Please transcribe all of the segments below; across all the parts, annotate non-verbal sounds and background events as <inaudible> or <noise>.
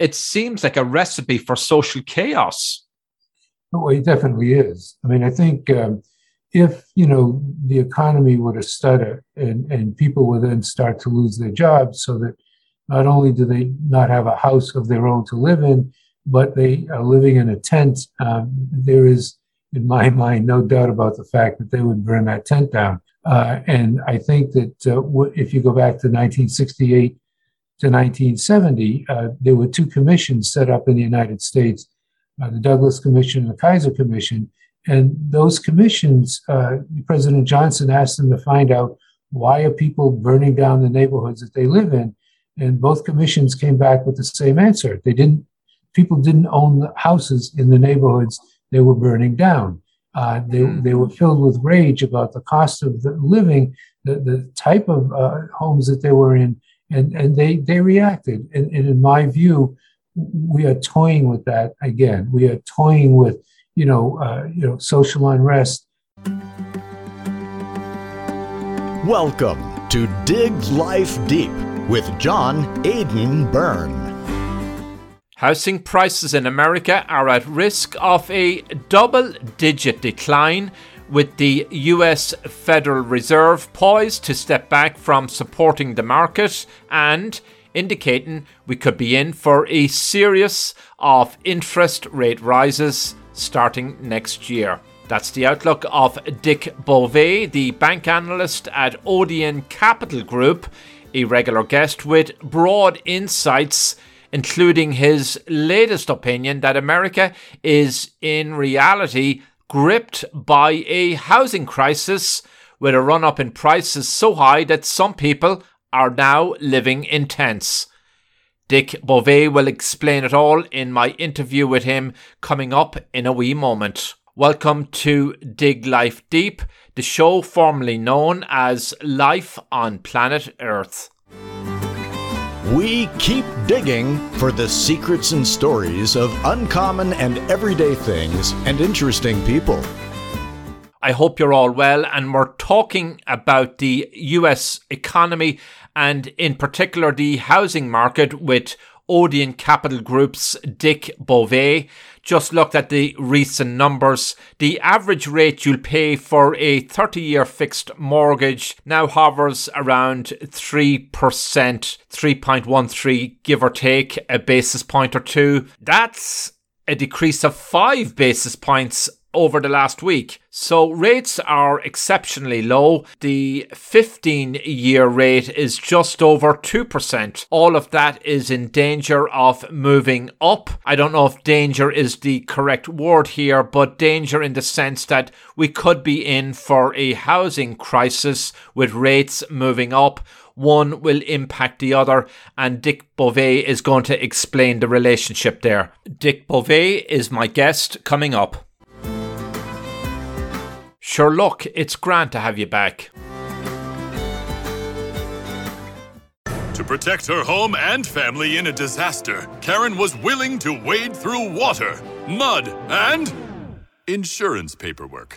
it seems like a recipe for social chaos. Oh, it definitely is. I mean, I think um, if you know the economy were to stutter and, and people would then start to lose their jobs, so that not only do they not have a house of their own to live in, but they are living in a tent, um, there is, in my <laughs> mind, no doubt about the fact that they would burn that tent down. Uh, and I think that uh, if you go back to 1968 to 1970, uh, there were two commissions set up in the United States uh, the Douglas Commission and the Kaiser Commission. And those commissions, uh, President Johnson asked them to find out why are people burning down the neighborhoods that they live in. And both commissions came back with the same answer. They didn't, people didn't own the houses in the neighborhoods they were burning down. Uh, they, hmm. they were filled with rage about the cost of the living, the, the type of uh, homes that they were in, and, and they, they reacted. And, and in my view, we are toying with that again. We are toying with, you know, uh, you know, social unrest. Welcome to Dig Life Deep with John Aidan Byrne. Housing prices in America are at risk of a double digit decline, with the US Federal Reserve poised to step back from supporting the market and indicating we could be in for a series of interest rate rises starting next year. That's the outlook of Dick Bove, the bank analyst at Odeon Capital Group, a regular guest with broad insights, including his latest opinion that America is in reality gripped by a housing crisis with a run up in prices so high that some people are now living in tents. Dick Bove will explain it all in my interview with him coming up in a wee moment. Welcome to Dig Life Deep, the show formerly known as Life on Planet Earth. We keep digging for the secrets and stories of uncommon and everyday things and interesting people. I hope you're all well, and we're talking about the US economy and in particular the housing market with Odeon Capital Group's Dick Bove. Just looked at the recent numbers. The average rate you'll pay for a 30 year fixed mortgage now hovers around 3%, 3.13, give or take a basis point or two. That's a decrease of five basis points over the last week. So rates are exceptionally low. The 15 year rate is just over 2%. All of that is in danger of moving up. I don't know if danger is the correct word here, but danger in the sense that we could be in for a housing crisis with rates moving up one will impact the other, and Dick Bove is going to explain the relationship there. Dick Bove is my guest coming up. Sure, look, it's grand to have you back. To protect her home and family in a disaster, Karen was willing to wade through water, mud, and insurance paperwork.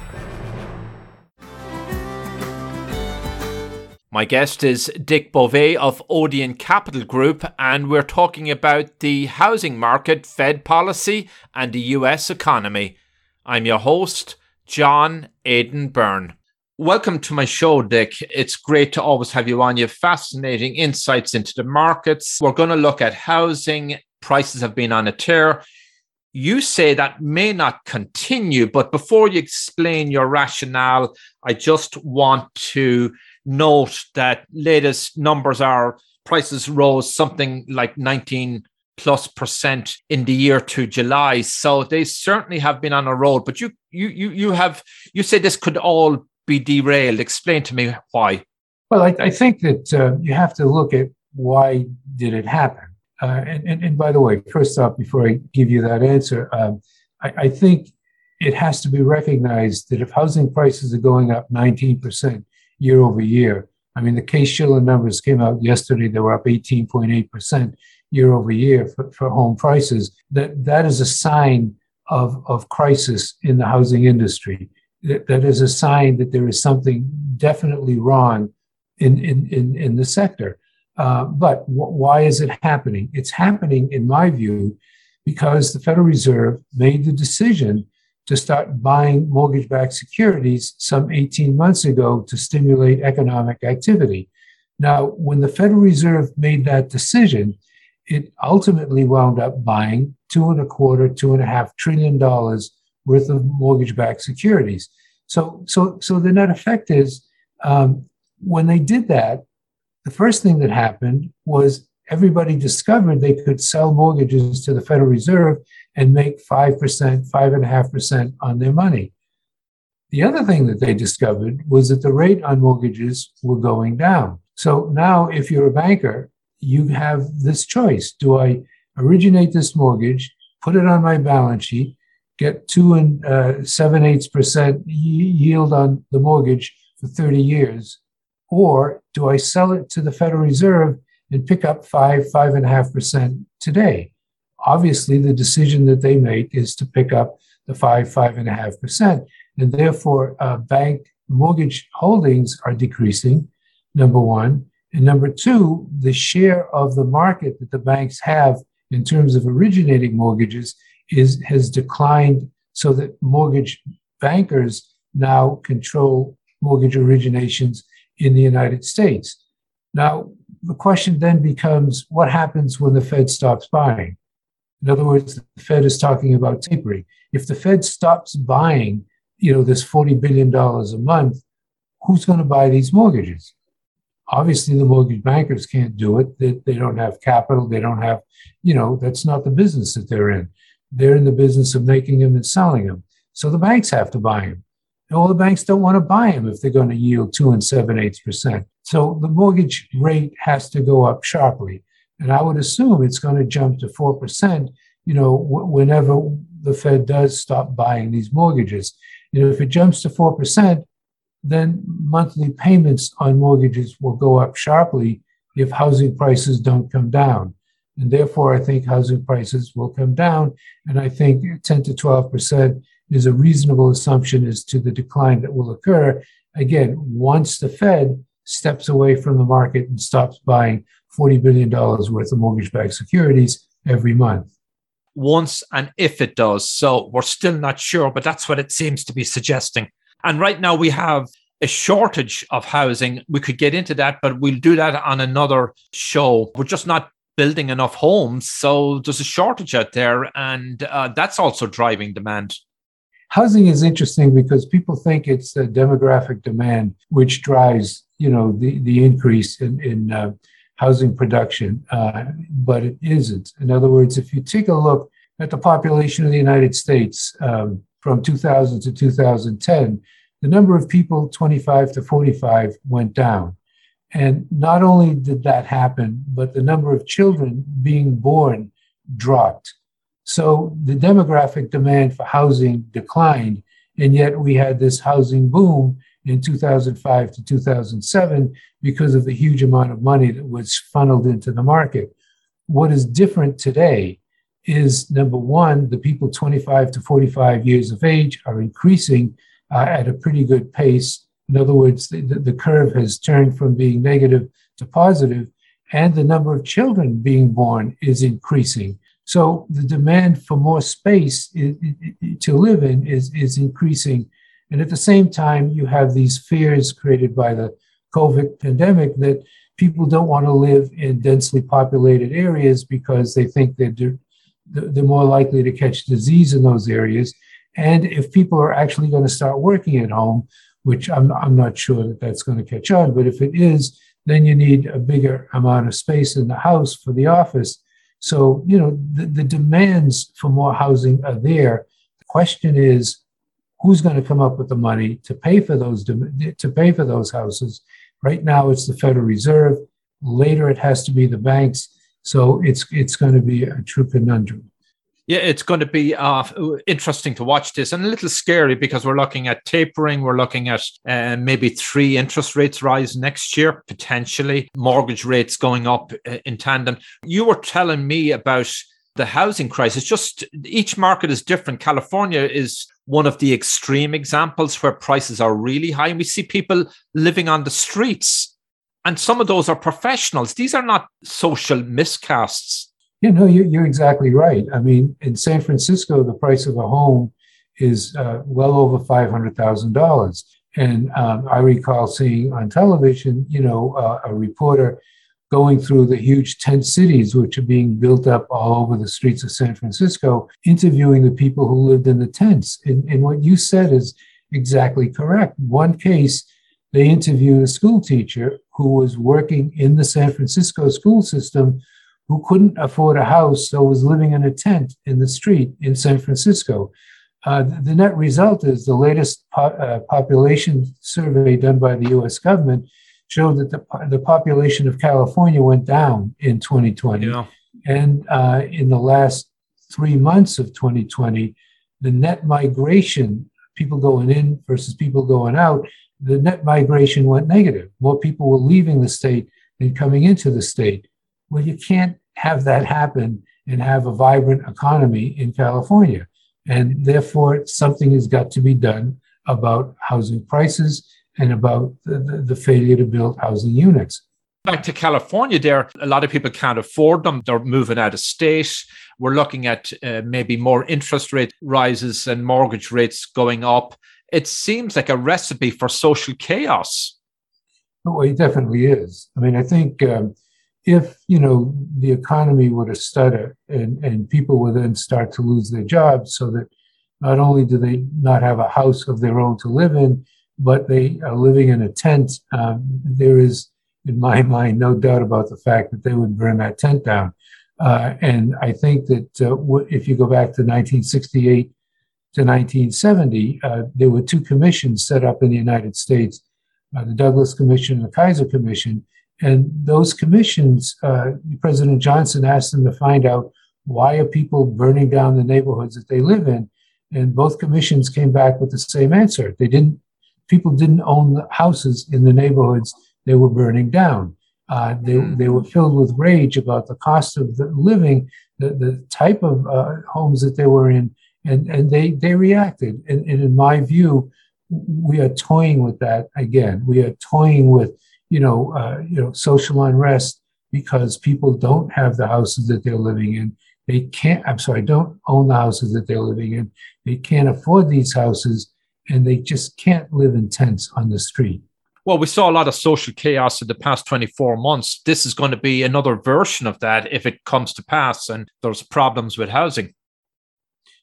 My guest is Dick Bove of Odeon Capital Group, and we're talking about the housing market, Fed policy, and the US economy. I'm your host, John Aidan Byrne. Welcome to my show, Dick. It's great to always have you on. You have fascinating insights into the markets. We're going to look at housing. Prices have been on a tear. You say that may not continue, but before you explain your rationale, I just want to note that latest numbers are prices rose something like 19 plus percent in the year to July. So they certainly have been on a roll. But you you you you have you say this could all be derailed. Explain to me why. Well, I, I think that uh, you have to look at why did it happen. Uh, and, and, and, by the way, first off, before I give you that answer, um, I, I think it has to be recognized that if housing prices are going up 19%, year over year. I mean, the Case-Shiller numbers came out yesterday. They were up 18.8% year over year for, for home prices. That, that is a sign of, of crisis in the housing industry. That, that is a sign that there is something definitely wrong in, in, in, in the sector. Uh, but w- why is it happening? It's happening, in my view, because the Federal Reserve made the decision to start buying mortgage backed securities some 18 months ago to stimulate economic activity. Now, when the Federal Reserve made that decision, it ultimately wound up buying two and a quarter, two and a half trillion dollars worth of mortgage backed securities. So, so, so the net effect is um, when they did that, the first thing that happened was everybody discovered they could sell mortgages to the Federal Reserve and make 5%, 5.5% on their money. The other thing that they discovered was that the rate on mortgages were going down. So now, if you're a banker, you have this choice. Do I originate this mortgage, put it on my balance sheet, get two and uh, seven eighths percent yield on the mortgage for 30 years? Or do I sell it to the Federal Reserve and pick up five, five and a half percent today. Obviously, the decision that they make is to pick up the five, five and a half percent. And therefore, uh, bank mortgage holdings are decreasing, number one. And number two, the share of the market that the banks have in terms of originating mortgages is has declined so that mortgage bankers now control mortgage originations in the United States. Now, the question then becomes what happens when the Fed stops buying? In other words, the Fed is talking about tapering. If the Fed stops buying, you know, this $40 billion a month, who's going to buy these mortgages? Obviously, the mortgage bankers can't do it. They, they don't have capital. They don't have, you know, that's not the business that they're in. They're in the business of making them and selling them. So the banks have to buy them. And all the banks don't want to buy them if they're going to yield two and seven eighths percent. So the mortgage rate has to go up sharply. And I would assume it's going to jump to 4%, you know, w- whenever the Fed does stop buying these mortgages. You know, if it jumps to 4%, then monthly payments on mortgages will go up sharply if housing prices don't come down. And therefore, I think housing prices will come down. And I think 10 to 12% is a reasonable assumption as to the decline that will occur. Again, once the Fed steps away from the market and stops buying $40 billion worth of mortgage backed securities every month. Once and if it does. So we're still not sure, but that's what it seems to be suggesting. And right now we have a shortage of housing. We could get into that, but we'll do that on another show. We're just not building enough homes. So there's a shortage out there, and uh, that's also driving demand. Housing is interesting because people think it's the demographic demand which drives you know the the increase in in uh, housing production, uh, but it isn't. In other words, if you take a look at the population of the United States um, from 2000 to 2010, the number of people 25 to 45 went down. And not only did that happen, but the number of children being born dropped. So the demographic demand for housing declined, and yet we had this housing boom in 2005 to 2007 because of the huge amount of money that was funneled into the market. What is different today is number one, the people 25 to 45 years of age are increasing uh, at a pretty good pace. In other words, the, the curve has turned from being negative to positive, and the number of children being born is increasing. So the demand for more space to live in is, is increasing and at the same time, you have these fears created by the COVID pandemic that people don't want to live in densely populated areas because they think they're, they're more likely to catch disease in those areas. And if people are actually going to start working at home, which I'm, I'm not sure that that's going to catch on, but if it is, then you need a bigger amount of space in the house for the office. So, you know, the, the demands for more housing are there. The question is, who's going to come up with the money to pay for those to pay for those houses right now it's the federal reserve later it has to be the banks so it's it's going to be a true conundrum Yeah, it's going to be uh, interesting to watch this and a little scary because we're looking at tapering. We're looking at uh, maybe three interest rates rise next year, potentially, mortgage rates going up uh, in tandem. You were telling me about the housing crisis. Just each market is different. California is one of the extreme examples where prices are really high. And we see people living on the streets. And some of those are professionals. These are not social miscasts. Yeah, no, you're exactly right. I mean, in San Francisco, the price of a home is uh, well over $500,000. And um, I recall seeing on television, you know, uh, a reporter going through the huge tent cities which are being built up all over the streets of San Francisco, interviewing the people who lived in the tents. And, and what you said is exactly correct. One case, they interviewed a school teacher who was working in the San Francisco school system who couldn't afford a house, so was living in a tent in the street in San Francisco. Uh, the net result is the latest po- uh, population survey done by the US government showed that the, the population of California went down in 2020. Yeah. And uh, in the last three months of 2020, the net migration, people going in versus people going out, the net migration went negative. More people were leaving the state than coming into the state. Well, you can't have that happen and have a vibrant economy in California. And therefore, something has got to be done about housing prices and about the, the, failure to build housing units. Back to California, there, a lot of people can't afford them. They're moving out of state. We're looking at uh, maybe more interest rate rises and mortgage rates going up. It seems like a recipe for social chaos. Well, it definitely is. I mean, I think um, if you know the economy were to stutter and, and people would then start to lose their jobs so that not only do they not have a house of their own to live in but they are living in a tent um, there is in my <laughs> mind no doubt about the fact that they would burn that tent down uh, and i think that uh, if you go back to 1968 to 1970 uh, there were two commissions set up in the united states uh, the douglas commission and the kaiser commission and those commissions, uh, President Johnson asked them to find out why are people burning down the neighborhoods that they live in. And both commissions came back with the same answer. They didn't, people didn't own the houses in the neighborhoods they were burning down. Uh, they, hmm. they were filled with rage about the cost of the living, the, the type of uh, homes that they were in, and, and they, they reacted. And, and in my view, we are toying with that again. We are toying with you know, uh, you know, social unrest because people don't have the houses that they're living in. They can't. I'm sorry, don't own the houses that they're living in. They can't afford these houses, and they just can't live in tents on the street. Well, we saw a lot of social chaos in the past 24 months. This is going to be another version of that if it comes to pass and there's problems with housing.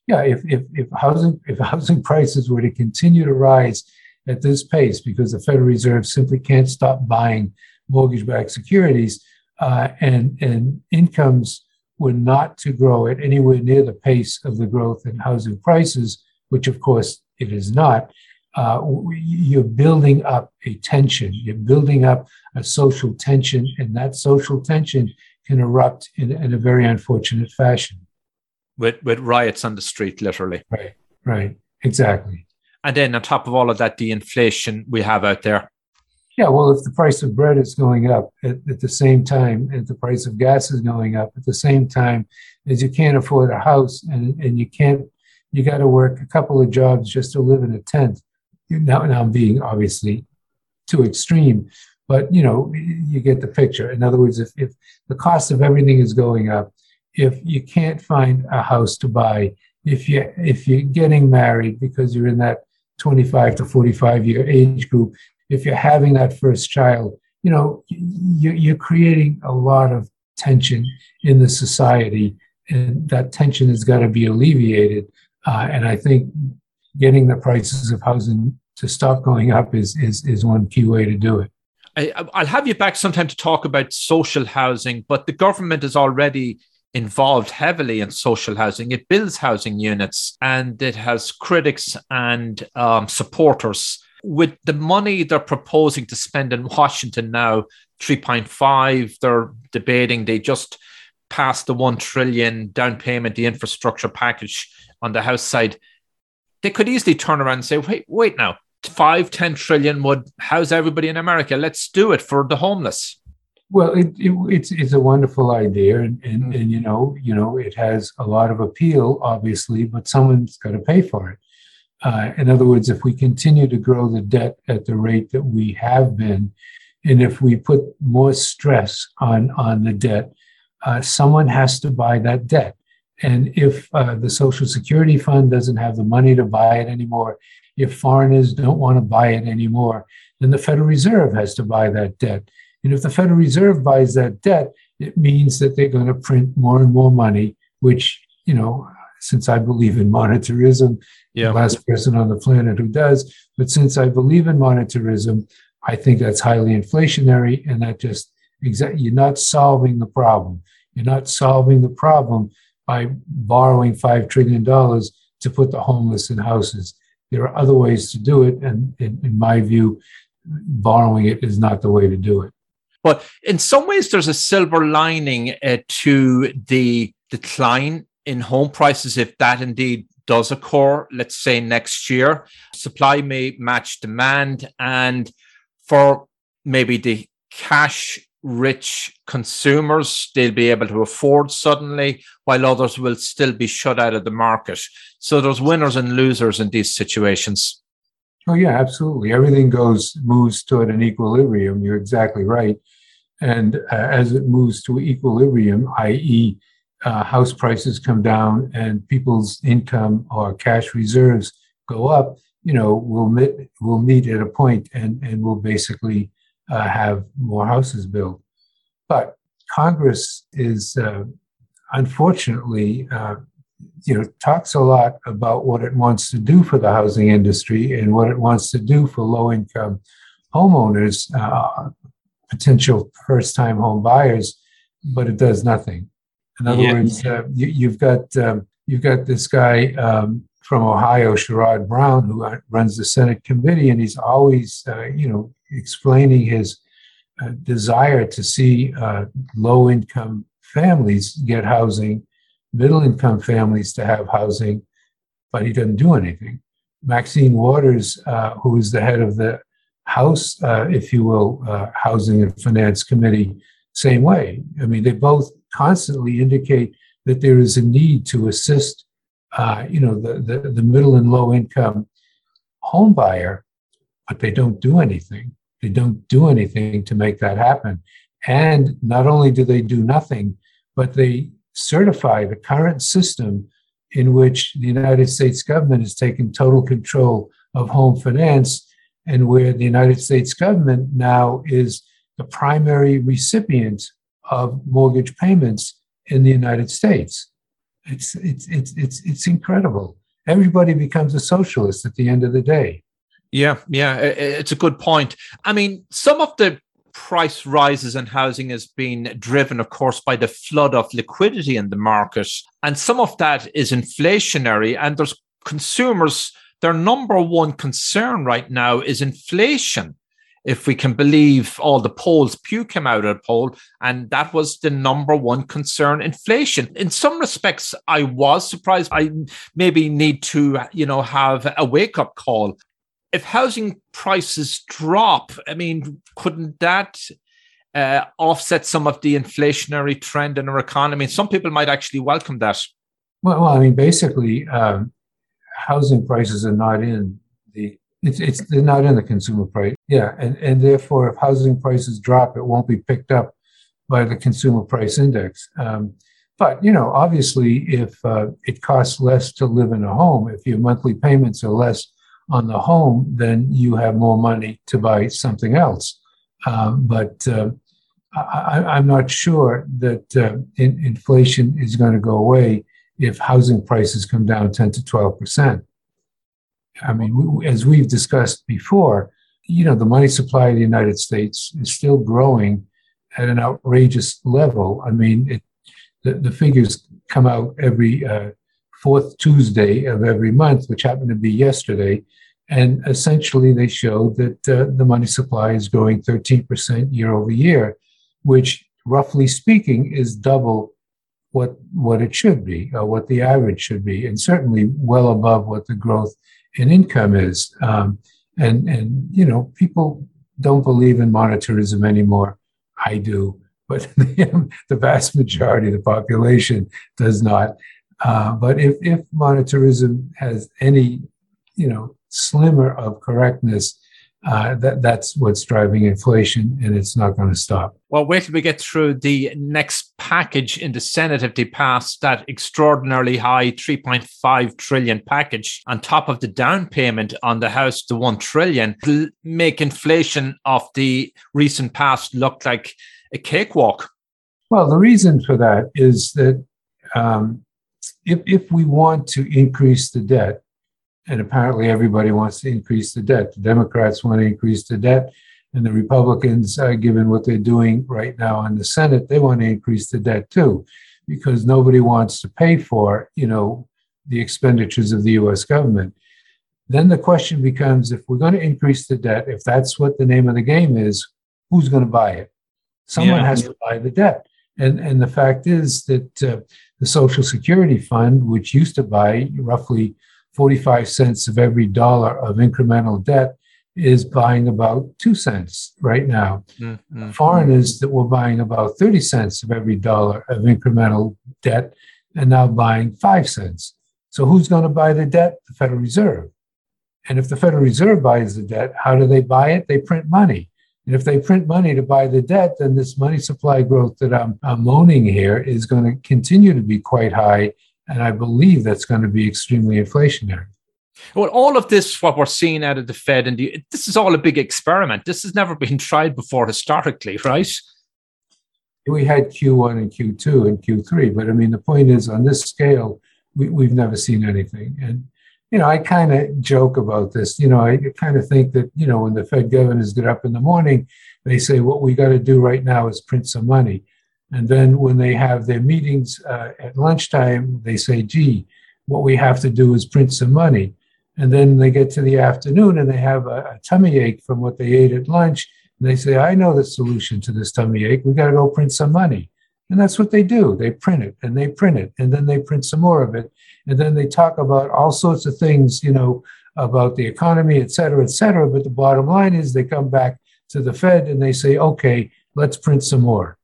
Yeah, if, if, if housing <laughs> if housing prices were to continue to rise at this pace because the Federal Reserve simply can't stop buying mortgage backed securities. Uh, and, and incomes were not to grow at anywhere near the pace of the growth in housing prices, which of course it is not. Uh, you're building up a tension. You're building up a social tension, and that social tension can erupt in, in a very unfortunate fashion. With, with riots on the street, literally. Right, right, exactly. And then on top of all of that, the inflation we have out there. Yeah, well, if the price of bread is going up at, at the same time, and the price of gas is going up at the same time, as you can't afford a house and, and you can't, you got to work a couple of jobs just to live in a tent. Now, now I'm being obviously too extreme, but you know, you get the picture. In other words, if, if the cost of everything is going up, if you can't find a house to buy, if you if you're getting married because you're in that 25 to 45 year age group, if you're having that first child, you know, you're creating a lot of tension in the society, and that tension has got to be alleviated. Uh, and I think getting the prices of housing to stop going up is, is, is one key way to do it. I, will have you back sometime to talk about social housing, but the government is already involved heavily in social housing. It builds housing units and it has critics and um, supporters. With the money they're proposing to spend in Washington now, 3.5, they're debating, they just passed the 1 trillion down payment, the infrastructure package on the House side, they could easily turn around and say, wait, wait now, five, 10 trillion would house everybody in America. Let's do it for the homeless. Well, it, it, it's it's a wonderful idea, and, and mm. and you know you know it has a lot of appeal, obviously, but someone's got to pay for it. Uh, in other words, if we continue to grow the debt at the rate that we have been, and if we put more stress on on the debt, uh, someone has to buy that debt. And if uh, the Social Security Fund doesn't have the money to buy it anymore, if foreigners don't want to buy it anymore, then the Federal Reserve has to buy that debt. And if the Federal Reserve buys that debt, it means that they're going to print more and more money, which, you know, since I believe in monetarism, yeah. the last person on the planet who does, but since I believe in monetarism, I think that's highly inflationary and that just exactly you're not solving the problem. You're not solving the problem by borrowing $5 trillion to put the homeless in houses. There are other ways to do it. And in, in my view, borrowing it is not the way to do it. But in some ways, there's a silver lining uh, to the decline in home prices if that indeed does occur, let's say next year. Supply may match demand, and for maybe the cash rich consumers, they'll be able to afford suddenly, while others will still be shut out of the market. So there's winners and losers in these situations. Oh yeah, absolutely. Everything goes moves toward an equilibrium. You're exactly right. And uh, as it moves to equilibrium, i.e., uh, house prices come down and people's income or cash reserves go up, you know, we'll meet, we'll meet at a point and, and we'll basically uh, have more houses built. But Congress is uh, unfortunately, uh, you know, talks a lot about what it wants to do for the housing industry and what it wants to do for low income homeowners, uh, potential first time home buyers, but it does nothing. In other yeah. words, uh, you, have got um, you've got this guy um, from Ohio, Sherrod Brown, who runs the Senate committee, and he's always uh, you know explaining his uh, desire to see uh, low income families get housing, middle income families to have housing, but he doesn't do anything. Maxine Waters, uh, who is the head of the House, uh, if you will, uh, Housing and Finance Committee, same way. I mean, they both constantly indicate that there is a need to assist, uh, you know, the, the, the middle and low income home buyer, but they don't do anything. They don't do anything to make that happen. And not only do they do nothing, but they certify the current system in which the United States government has taken total control of home finance and where the United States government now is the primary recipient of mortgage payments in the United States. It's, it's, it's, it's, it's incredible. Everybody becomes a socialist at the end of the day. Yeah, yeah, it's a good point. I mean, some of the price rises in housing has been driven, of course, by the flood of liquidity in the market. And some of that is inflationary, and there's consumers, their number one concern right now is inflation. If we can believe all the polls, Pew came out at a poll, and that was the number one concern inflation. In some respects, I was surprised. I maybe need to, you know, have a wake up call if housing prices drop, I mean, couldn't that uh, offset some of the inflationary trend in our economy? Some people might actually welcome that. Well, well I mean, basically, um, housing prices are not in the it's, it's they're not in the consumer price. Yeah, and and therefore, if housing prices drop, it won't be picked up by the consumer price index. Um, but you know, obviously, if uh, it costs less to live in a home, if your monthly payments are less on the home, then you have more money to buy something else. Um, but uh, I, am not sure that uh, in, inflation is going to go away if housing prices come down 10 to 12 percent. I mean, as we've discussed before, you know, the money supply of the United States is still growing at an outrageous level. I mean, it, the, the figures come out every uh, fourth Tuesday of every month, which happened to be yesterday. And essentially, they showed that uh, the money supply is growing 13% year over year, which, roughly speaking, is double what what it should be, or what the average should be, and certainly well above what the growth in income is. Um, and and you know, people don't believe in monetarism anymore. I do, but <laughs> the, vast majority of the population does not. Uh, but if if monetarism has any, you know, slimmer of correctness, uh, that that's what's driving inflation, and it's not going to stop. Well, wait till we get through the next package in the Senate if they pass that extraordinarily high 3.5 trillion package on top of the down payment on the House, the 1 trillion, make inflation of the recent past look like a cakewalk. Well, the reason for that is that um, if, if we want to increase the debt, and apparently everybody wants to increase the debt. The Democrats want to increase the debt, and the Republicans, uh, given what they're doing right now in the Senate, they want to increase the debt too, because nobody wants to pay for, you know, the expenditures of the U.S. government. Then the question becomes: If we're going to increase the debt, if that's what the name of the game is, who's going to buy it? Someone yeah. has to buy the debt. And, and the fact is that uh, the Social Security Fund, which used to buy roughly 45 cents of every dollar of incremental debt is buying about two cents right now. Mm-hmm. Foreigners that were buying about 30 cents of every dollar of incremental debt and now buying five cents. So who's going to buy the debt? The Federal Reserve. And if the Federal Reserve buys the debt, how do they buy it? They print money. And if they print money to buy the debt, then this money supply growth that I'm, I'm moaning here is going to continue to be quite high and I believe that's going to be extremely inflationary. Well, all of this, what we're seeing out of the Fed, and the, this is all a big experiment. This has never been <laughs> tried before historically, right? We had Q1 and Q2 and Q3, but I mean, the point is on this scale, we, we've never seen anything. And, you know, I kind of joke about this. You know, I kind of think that, you know, when the Fed governors get up in the morning, they say, what we got to do right now is print some money. And then when they have their meetings uh, at lunchtime, they say, gee, what we have to do is print some money. And then they get to the afternoon and they have a, a tummy ache from what they ate at lunch. And they say, I know the solution to this tummy ache. We got to go print some money. And that's what they do. They print it and they print it and then they print some more of it. And then they talk about all sorts of things, you know, about the economy, et cetera, et cetera. But the bottom line is they come back to the Fed and they say, okay, let's print some more.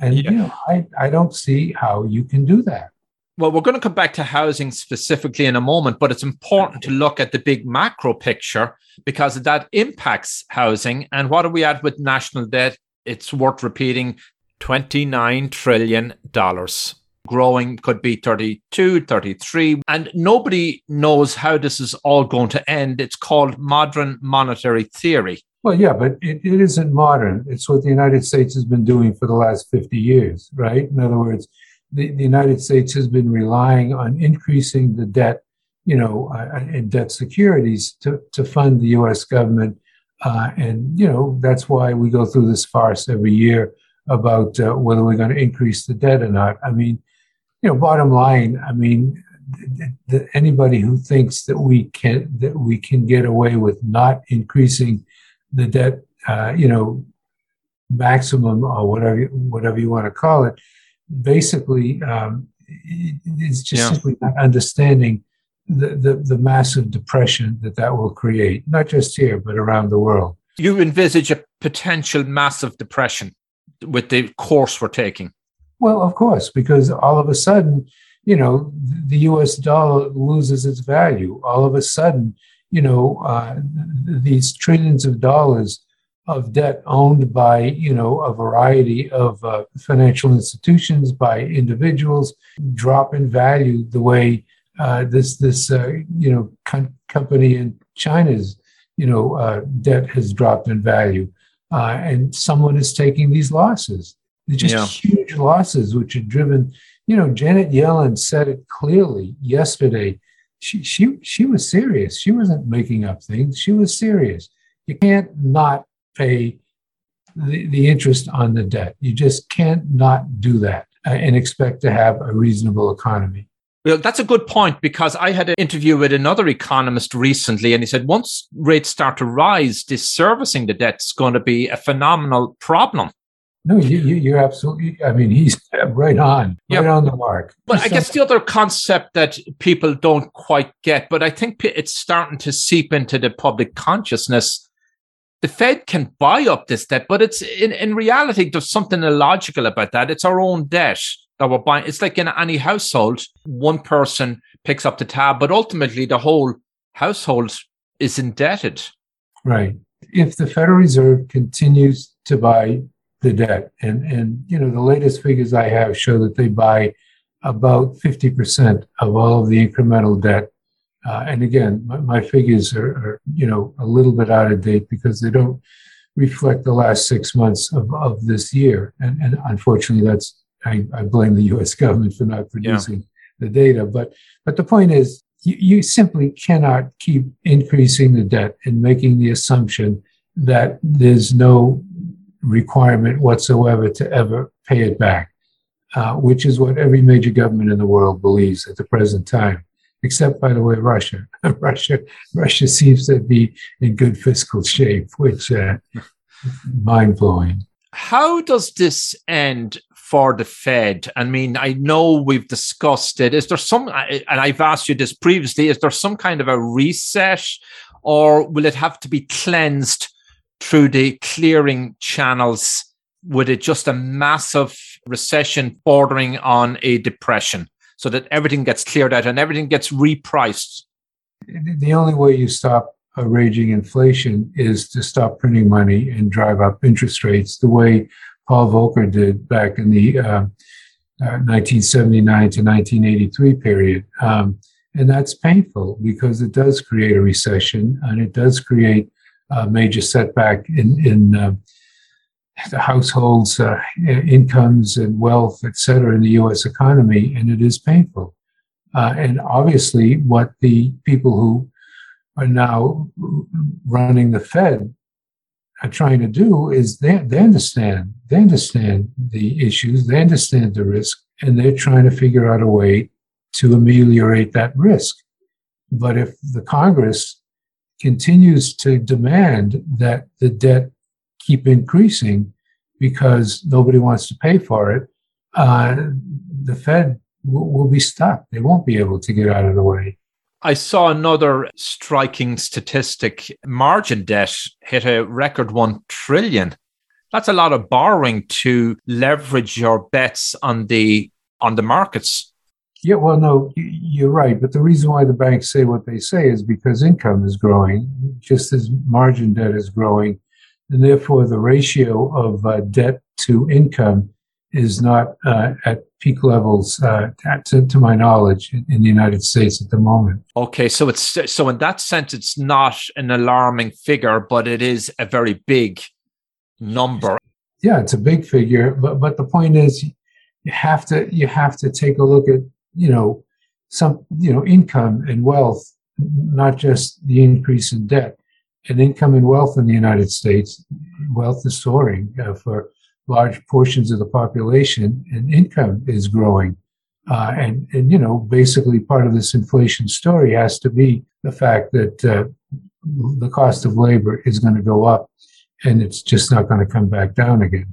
And yeah. you know, I, I don't see how you can do that. Well, we're going to come back to housing specifically in a moment, but it's important to look at the big macro picture because that impacts housing. And what are we at with national debt? It's worth repeating $29 trillion. Growing could be 32, 33, and nobody knows how this is all going to end. It's called modern monetary theory. Well, yeah, but it, it isn't modern. It's what the United States has been doing for the last 50 years, right? In other words, the, the United States has been relying on increasing the debt, you know, uh, in debt securities to, to fund the US government. Uh, and, you know, that's why we go through this farce every year about uh, whether we're going to increase the debt or not. I mean, you know, bottom line, I mean, anybody who thinks that we can that we can get away with not increasing the debt, uh, you know, maximum or whatever whatever you want to call it, basically um, is just yeah. simply not understanding the, the, the massive depression that that will create, not just here but around the world. You envisage a potential massive depression with the course we're taking. Well, of course, because all of a sudden, you know, the U.S. dollar loses its value. All of a sudden, you know, uh, these trillions of dollars of debt owned by, you know, a variety of uh, financial institutions, by individuals, drop in value the way uh, this, this uh, you know, com- company in China's, you know, uh, debt has dropped in value. Uh, and someone is taking these losses. They're just yeah. huge losses, which are driven, you know, Janet Yellen said it clearly yesterday she she she was serious. She wasn't making up things. She was serious. You can't not pay the, the interest on the debt. You just can't not do that uh, and expect to have a reasonable economy. Well, that's a good point because I had an interview with another economist recently, and he said once rates start to rise, this servicing the debt is going to be a phenomenal problem. No, you, you, are absolutely. I mean, he's right on, yeah. right on the mark. But I guess the other concept that people don't quite get, but I think it's starting to seep into the public consciousness. The Fed can buy up this debt, but it's in, in reality, there's something illogical about that. It's our own debt that we're buying. It's like in any household, one person picks up the tab, but ultimately the whole household is indebted. Right. If the Federal Reserve continues to buy the debt. And, and, you know, the latest figures I have show that they buy about 50% of all of the incremental debt. Uh, and again, my, my figures are, are, you know, a little bit out of date because they don't reflect the last six months of, of this year. And, and unfortunately, that's, I, I blame the US <laughs> government for not producing yeah. the data. But, but the point is, you, you simply cannot keep increasing the debt and making the assumption that there's no requirement whatsoever to ever pay it back, uh, which is what every major government in the world believes at the present time, except, by the way, Russia. <laughs> Russia, Russia seems to be in good fiscal shape, which uh, <laughs> mind blowing. How does this end for the Fed? I mean, I know we've discussed it. Is there some, and I've asked you this previously, is there some kind of a reset or will it have to be cleansed through the clearing channels with it just a massive recession bordering on a depression so that everything gets cleared out and everything gets repriced? The only way you stop a raging inflation is to stop printing money and drive up interest rates the way Paul Volcker did back in the uh, uh, 1979 to 1983 period. Um, and that's painful because it does create a recession and it does create a major setback in, in uh, the households' uh, incomes and wealth, et cetera, in the US economy, and it is painful. Uh, and obviously, what the people who are now running the Fed are trying to do is they, they understand they understand the issues, they understand the risk, and they're trying to figure out a way to ameliorate that risk. But if the Congress continues to demand that the debt keep increasing because nobody wants to pay for it, uh, the Fed will, will be stuck. They won't be able to get out of the way. I saw another striking statistic. Margin debt hit a record 1 trillion. That's a lot of borrowing to leverage your bets on the on the markets. Yeah, well, no, you're right. But the reason why the banks say what they say is because income is growing, just as margin debt is growing. And therefore, the ratio of uh, debt to income is not uh, at peak levels, uh, to, to, my knowledge, in, in, the United States at the moment. Okay, so it's so in that sense, it's not an alarming figure, but it is a very big number. Yeah, it's a big figure, but but the point is, you have to you have to take a look at you know, some, you know, income and wealth, not just the increase in debt. And income and wealth in the United States, wealth is soaring uh, for large portions of the population, and income is growing. Uh, and, and, you know, basically part of this inflation story has to be the fact that uh, the cost of labor is going to go up and it's just not going to come back down again.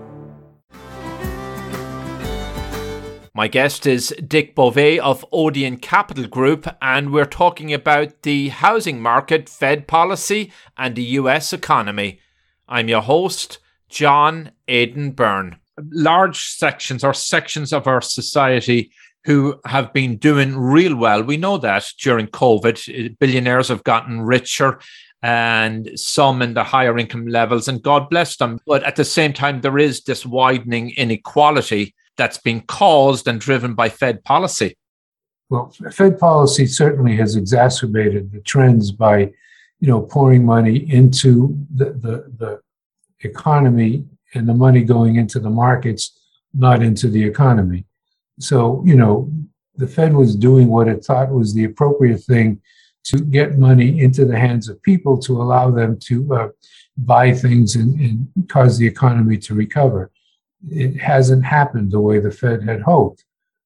My guest is Dick Bove of Odeon Capital Group, and we're talking about the housing market, Fed policy, and the US economy. I'm your host, John Aidan Byrne. Large sections or sections of our society who have been doing real well. We know that during COVID, billionaires have gotten richer and some in the higher income levels, and God bless them. But at the same time, there is this widening inequality that's been caused and driven by Fed policy? Well, Fed policy certainly has exacerbated the trends by, you know, pouring money into the, the, the economy and the money going into the markets, not into the economy. So, you know, the Fed was doing what it thought was the appropriate thing to get money into the hands of people to allow them to uh, buy things and, and, cause the economy to recover. It hasn't happened the way the Fed had hoped.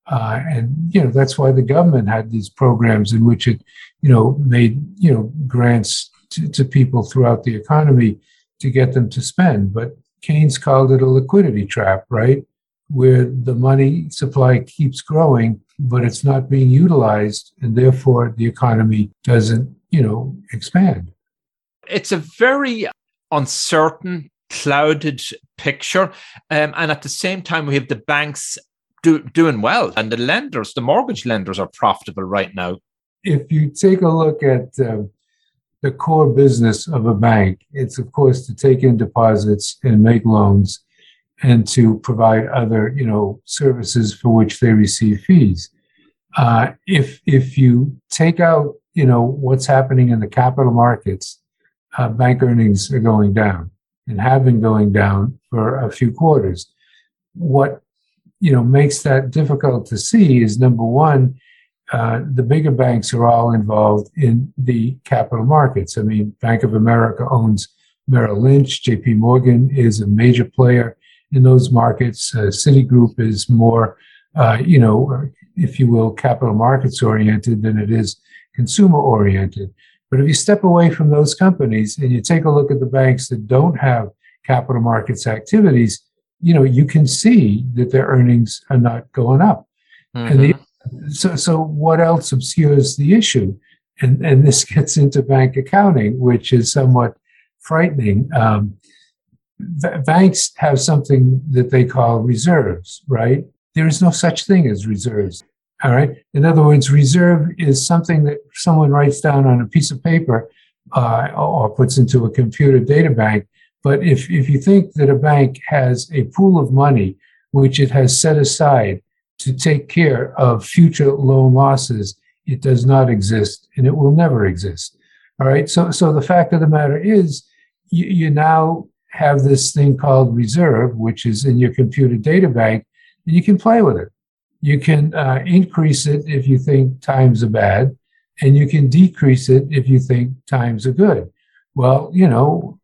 Uh, and, you know, that's why the government had these programs in which it, you know, made, you know, grants to, to people throughout the economy to get them to spend. But Keynes called it a liquidity trap, right? Where the money supply keeps growing, but it's not being utilized, and therefore the economy doesn't, you know, expand. It's a very uncertain, clouded picture. Um, and at the same time, we have the banks do, doing well, and the lenders, the mortgage lenders, are profitable right now. If you take a look at uh, the core business of a bank, it's of course to take in deposits and make loans and to provide other, you know, services for which they receive fees. Uh, if if you take out, you know, what's happening in the capital markets, uh, bank earnings are going down and have been going down for a few quarters. What you know makes that difficult to see is number one, uh, the bigger banks are all involved in the capital markets. I mean, Bank of America owns Merrill Lynch. J.P. Morgan is a major player in those markets. Uh, Citigroup is more, uh, you know, if you will, capital markets oriented than it is consumer oriented. But if you step away from those companies and you take a look at the banks that don't have capital markets activities, you know, you can see that their earnings are not going up. Mm-hmm. And the, mm-hmm. so, so what else obscures the issue? And, and this <laughs> gets into bank accounting, which is somewhat frightening. Um, banks have something that they call reserves, right? There is no such thing as reserves. All right. In other words, reserve is something that someone writes down on a piece of paper uh, or puts into a computer data bank. But if, if you think that a bank has a pool of money which it has set aside to take care of future loan losses, it does not exist and it will never exist. All right. So, so the fact of the matter is, you, you now have this thing called reserve, which is in your computer data bank, and you can play with it. You can uh, increase it if you think times are bad, and you can decrease it if you think times are good. Well, you know,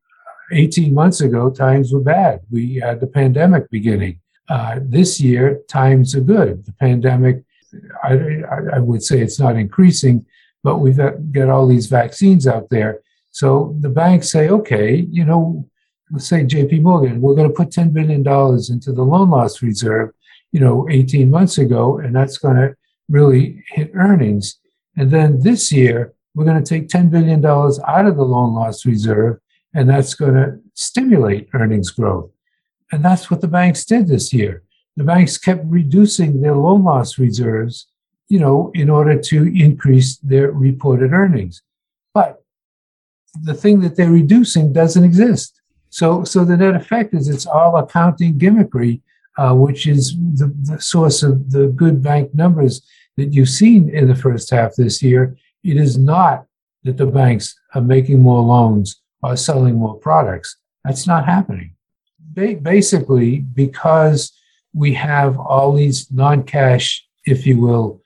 18 months ago, times were bad. We had the pandemic beginning. Uh, this year, times are good. The pandemic, I, I, would say it's not increasing, but we've got, all these vaccines out there. So the banks say, okay, you know, let's say JP Morgan, we're going to put $10 billion into the loan loss reserve you know, 18 months ago, and that's going to really hit earnings. And then this year, we're going to take $10 billion out of the loan loss reserve, and that's going to stimulate earnings growth. And that's what the banks did this year. The banks kept reducing their loan loss reserves, you know, in order to increase their reported earnings. But the thing that they're reducing doesn't exist. So, so the net effect is it's all accounting gimmickry uh, which is the, the, source of the good bank numbers that you've seen in the first half this year. It is not that the banks are making more loans or selling more products. That's not happening. Ba- basically, because we have all these non cash, if you will,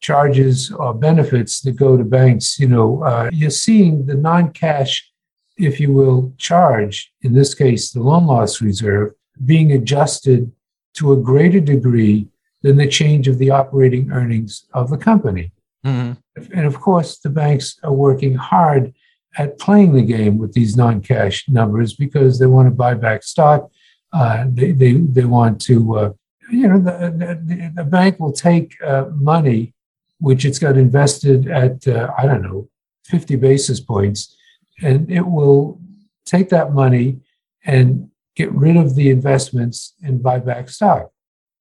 charges or benefits that go to banks, you know, uh, you're seeing the non cash, if you will, charge, in this case, the loan loss reserve, being adjusted to a greater degree than the change of the operating earnings of the company. Mm-hmm. And of course, the banks are working hard at playing the game with these non cash numbers because they want to buy back stock. Uh, they, they, they want to, uh, you know, the, the, the, bank will take uh, money which it's got invested at, uh, I don't know, 50 basis points, and it will take that money and get rid of the investments and buy back stock.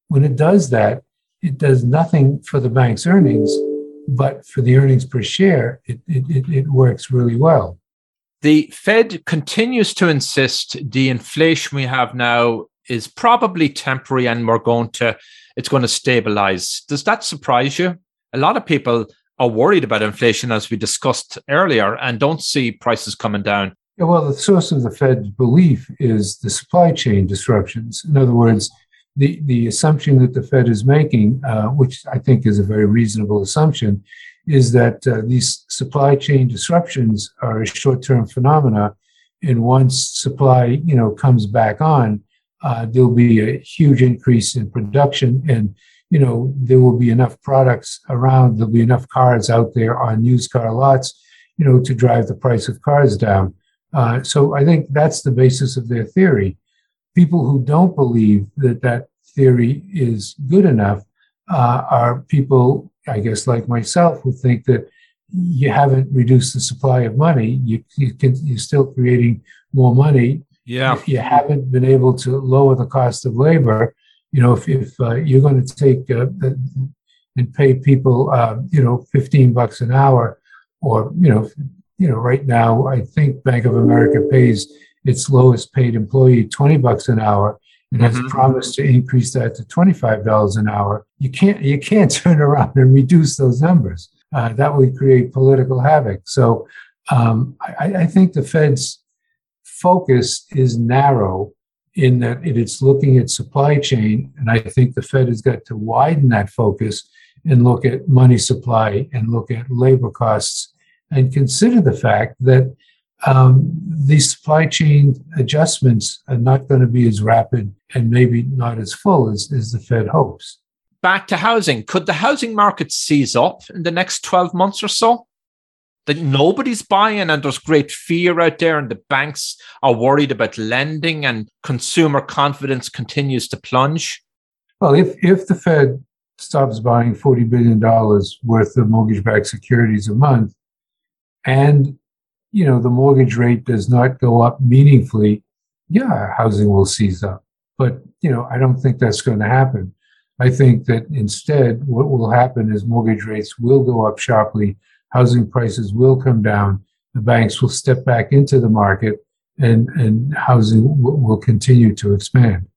When it does that, it does nothing for the bank's earnings, but for the earnings per share, it, it, it works really well. The Fed continues to insist the inflation we have now is probably temporary and we're going to it's going to stabilize. Does that surprise you? A lot of people are worried about inflation as we discussed earlier and don't see prices coming down Yeah, well, the source of the Fed's belief is the supply chain disruptions. In other words, the, the assumption that the Fed is making, uh, which I think is a very reasonable assumption, is that uh, these supply chain disruptions are a short-term phenomena, and once supply, you know, comes back on, uh, there'll be a huge increase in production, and you know there will be enough products around. There'll be enough cars out there on used car lots, you know, to drive the price of cars down. Uh, so I think that's the basis of their theory. People who don't believe that that theory is good enough uh, are people, I guess, like myself, who think that you haven't reduced the supply of money. You, you can, you're still creating more money. Yeah. You haven't been able to lower the cost of labor. You know, if, if uh, you're going to take uh, and pay people, uh, you know, 15 bucks an hour, or you know, you know, right now I think Bank of America pays its lowest paid employee 20 bucks an hour and has mm-hmm. promised to increase that to $25 an hour. You can't you can't <laughs> turn around and reduce those numbers. Uh, that would create political havoc. So um, I, I, think the Fed's focus is narrow in that it's looking at supply chain, and I think the Fed has got to widen that focus and look at money supply and look at labor costs and consider the fact that um, these supply chain adjustments are not going to be as rapid and maybe not as full as, as the Fed hopes. Back to housing. Could the housing market seize up in the next 12 months or so? That nobody's buying and there's great fear out there, and the banks are worried about lending and consumer confidence continues to plunge? Well, if, if the Fed stops buying $40 billion worth of mortgage backed securities a month and you know the mortgage rate does not go up meaningfully, yeah, housing will seize up. But you know, I don't think that's going to happen. I think that instead, what will happen is mortgage rates will go up sharply, housing prices will come down, the banks will step back into the market, and and housing w- will continue to expand.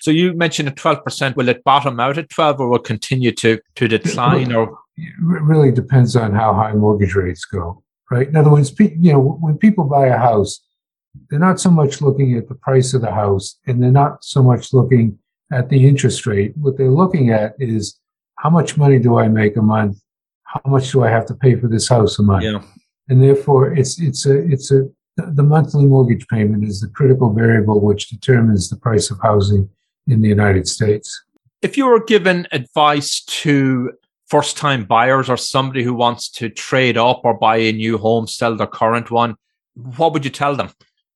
So you mentioned at twelve percent. Will it bottom out at twelve, or will continue to to decline? Or it really depends on how high mortgage rates go right? In other words, you know, when people buy a house, they're not so much looking at the price of the house and they're not so much looking at the interest rate. What they're looking at is how much money do I make a month? How much do I have to pay for this house a month? Yeah. And therefore, it's it's a it's a the monthly mortgage payment is the critical variable which determines the price of housing in the United States. If you were given advice to first time buyers or somebody who wants to trade up or buy a new home, sell their current one, what would you tell them?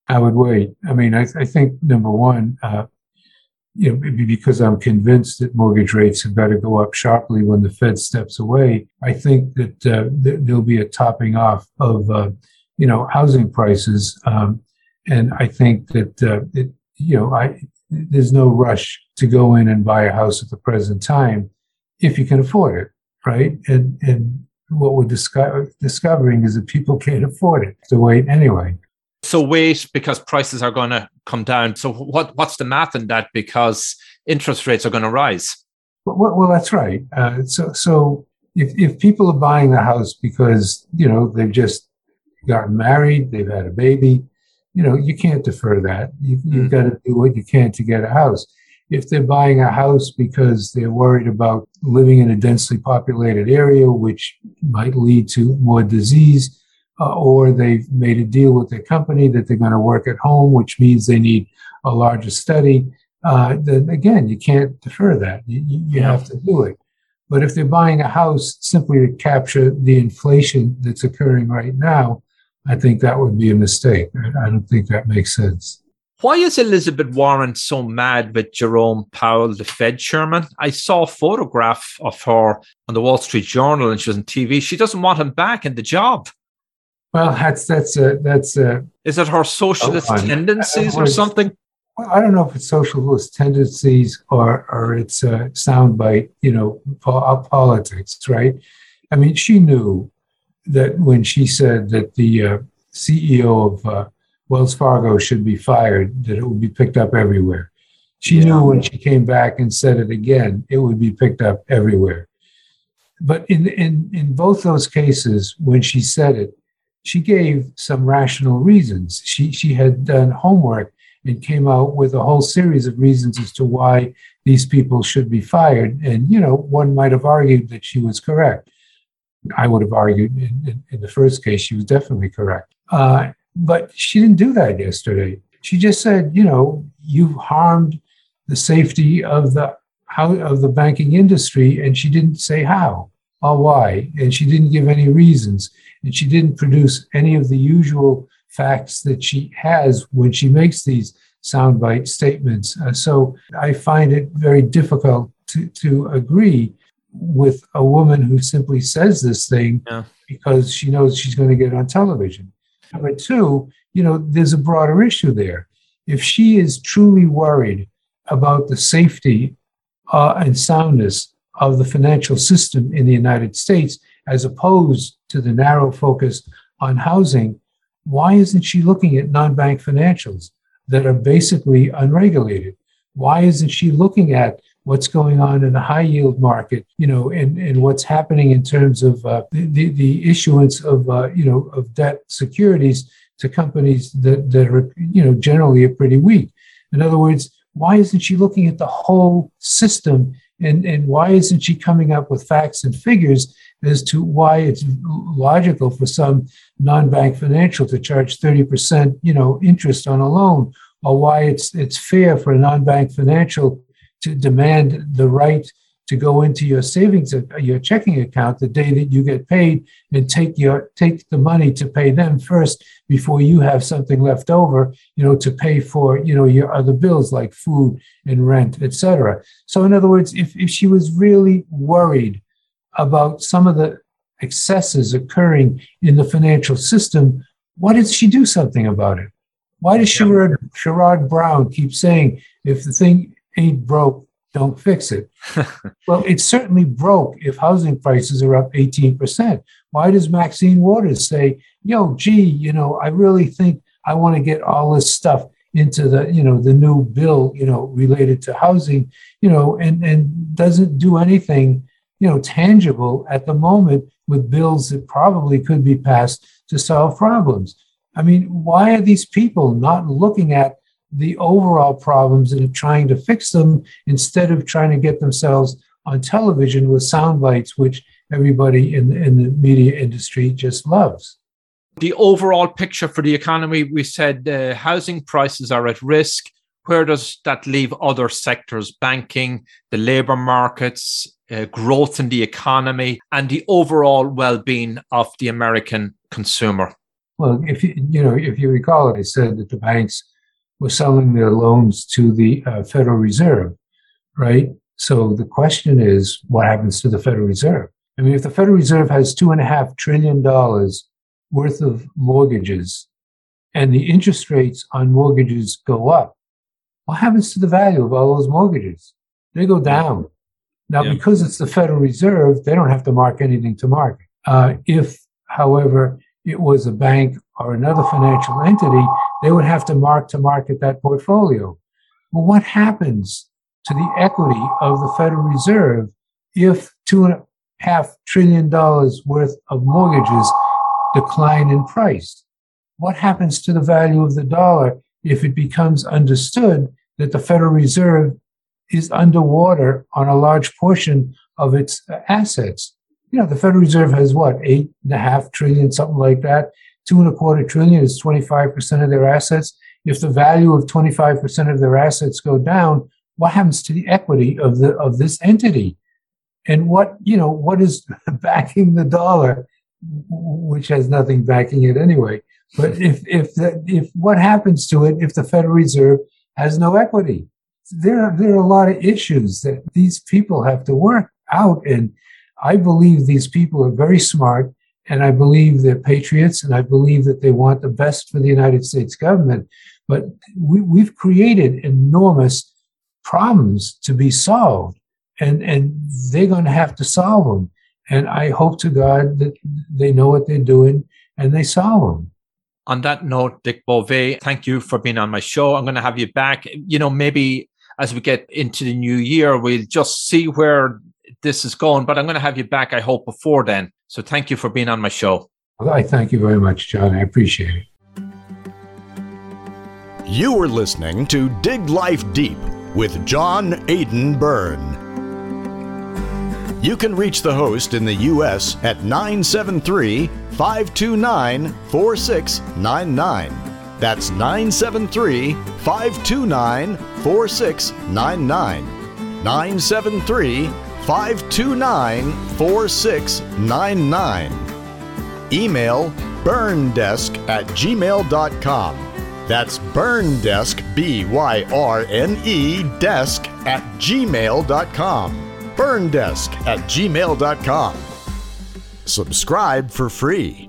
I would wait. I mean, I, I think number one, uh, you know, because I'm convinced that mortgage rates have got to go up sharply when the Fed steps away. I think that uh, th- there'll be a topping off of, uh, you know, housing prices, um, and I think that uh, it, you know, I there's no rush to go in and buy a house at the present time if you can afford it right? And and what we're disco- discovering is that people <laughs> can't afford it to wait anyway. So wait because prices are going to come down. So what what's the math in that? Because interest rates are going to rise. Well, well that's right. Uh, so so if if people are buying a house because you know they've just gotten married, they've had a baby, you know you can't defer that. You, you've mm. got to do what you can to get a house if they're buying a house because they're worried about living in a densely populated area, which might lead to more disease, uh, or they've made a deal with their company that they're going to work at home, which means they need a larger study, uh, then again, you can't defer that. You, you have to do it. But if they're buying a house simply to capture the inflation that's occurring right now, I think that would be a mistake. I don't think that makes sense. Why is Elizabeth Warren so mad with Jerome Powell, the Fed chairman? I saw a photograph of her on the Wall Street Journal and she was on TV. She doesn't want him back in the job. Well, that's that's a that's a. Is it her socialist oh, tendencies or something? Well, I don't know if it's socialist tendencies or or it's a soundbite, you know, politics, right? I mean, she knew that when she said that the uh, CEO of uh, Wells Fargo should be fired, that it would be picked up everywhere. She knew when she came back and said it again, it would be picked up everywhere. But in, in, in both those cases, when she said it, she gave some rational reasons. She, she had done homework and came out with a whole series of reasons as to why these people should be fired. And, you know, one might have argued that she was correct. I would have argued in, in, in the first case she was definitely correct. Uh, but she didn't do that yesterday. She just said, you know, you've harmed the safety of the how of the banking industry, and she didn't say how or why, and she didn't give any reasons, and she didn't produce any of the usual facts that she has when she makes these soundbite statements. Uh, so I find it very difficult to, to agree with a woman who simply says this thing yeah. because she knows she's going to get on television. Number two, you know, there's a broader issue there. If she is truly worried about the safety uh, and soundness of the financial system in the United States, as opposed to the narrow focus on housing, why isn't she looking at non bank financials that are basically unregulated? Why isn't she looking at what's going on in the high yield market, you know, and, and what's happening in terms of uh, the, the issuance of, uh, you know, of debt securities to companies that, that are, you know, generally are pretty weak. In other words, why isn't she looking at the whole system and, and why isn't she coming up with facts and figures as to why it's logical for some non-bank financial to charge 30% you know interest on a loan or why it's it's fair for a non-bank financial to demand the right to go into your savings your checking account the day that you get paid and take your take the money to pay them first before you have something left over you know to pay for you know your other bills like food and rent etc so in other words if, if she was really worried about some of the excesses occurring in the financial system why did she do something about it? Why does Sherrod, Sherrod Brown keep saying if the thing ain't broke don't fix it. <laughs> well, it's certainly broke if housing prices are up 18%. Why does Maxine Waters say, yo, gee, you know, I really think I want to get all this stuff into the, you know, the new bill, you know, related to housing, you know, and, and doesn't do anything, you know, tangible at the moment with bills that probably could be passed to solve problems. I mean, why are these people not looking at the overall problems and trying to fix them instead of trying to get themselves on television with sound bites, which everybody in, in the media industry just loves. The overall picture for the economy, we said uh, housing prices are at risk. Where does that leave other sectors, banking, the labor markets, uh, growth in the economy, and the overall well-being of the American consumer? Well, if you you know if you recall, I said that the banks were selling their loans to the uh, Federal Reserve, right? So the question is, what happens to the Federal Reserve? I mean, if the Federal Reserve has two and a half trillion dollars worth of mortgages and the interest rates on mortgages go up, what happens to the value of all those mortgages? They go down. Now, yeah. because it's the Federal Reserve, they don't have to mark anything to market. Uh, if, however, it was a bank or another financial entity, they would have to mark to market that portfolio. Well, what happens to the equity of the Federal Reserve if two and a half trillion dollars worth of mortgages decline in price? What happens to the value of the dollar if it becomes understood that the Federal Reserve is underwater on a large portion of its assets? You know, the Federal Reserve has what, eight and a half trillion, something like that two and a quarter trillion is 25% of their assets. If the value of 25% of their assets go down, what happens to the equity of the of this entity? And what, you know, what is <laughs> backing the dollar, which has nothing backing it anyway. But if if the, if what happens to it if the Federal Reserve has no equity? There are, there are a lot of issues that these people have to work out. And I believe these people are very smart and I believe they're patriots, and I believe that they want the best for the United States government. But we, we've created enormous problems to be solved, and, and they're going to have to solve them. And I hope to God that they know what they're doing and they solve them. On that note, Dick Bove, thank you for being on my show. I'm going to have you back. You know, maybe as we get into the new year, we'll just see where this is going. But I'm going to have you back, I hope, before then. So thank you for being on my show. Well, I thank you very much, John. I appreciate it. You were listening to Dig Life Deep with John Aidan Byrne. You can reach the host in the U.S. at 973 529 4699. That's 973 529 4699. 973 529 4699. Email byrnedesk at gmail.com. That's byrnedesk, B Y R N E, desk at gmail.com. Byrnedesk at gmail.com. Subscribe for free.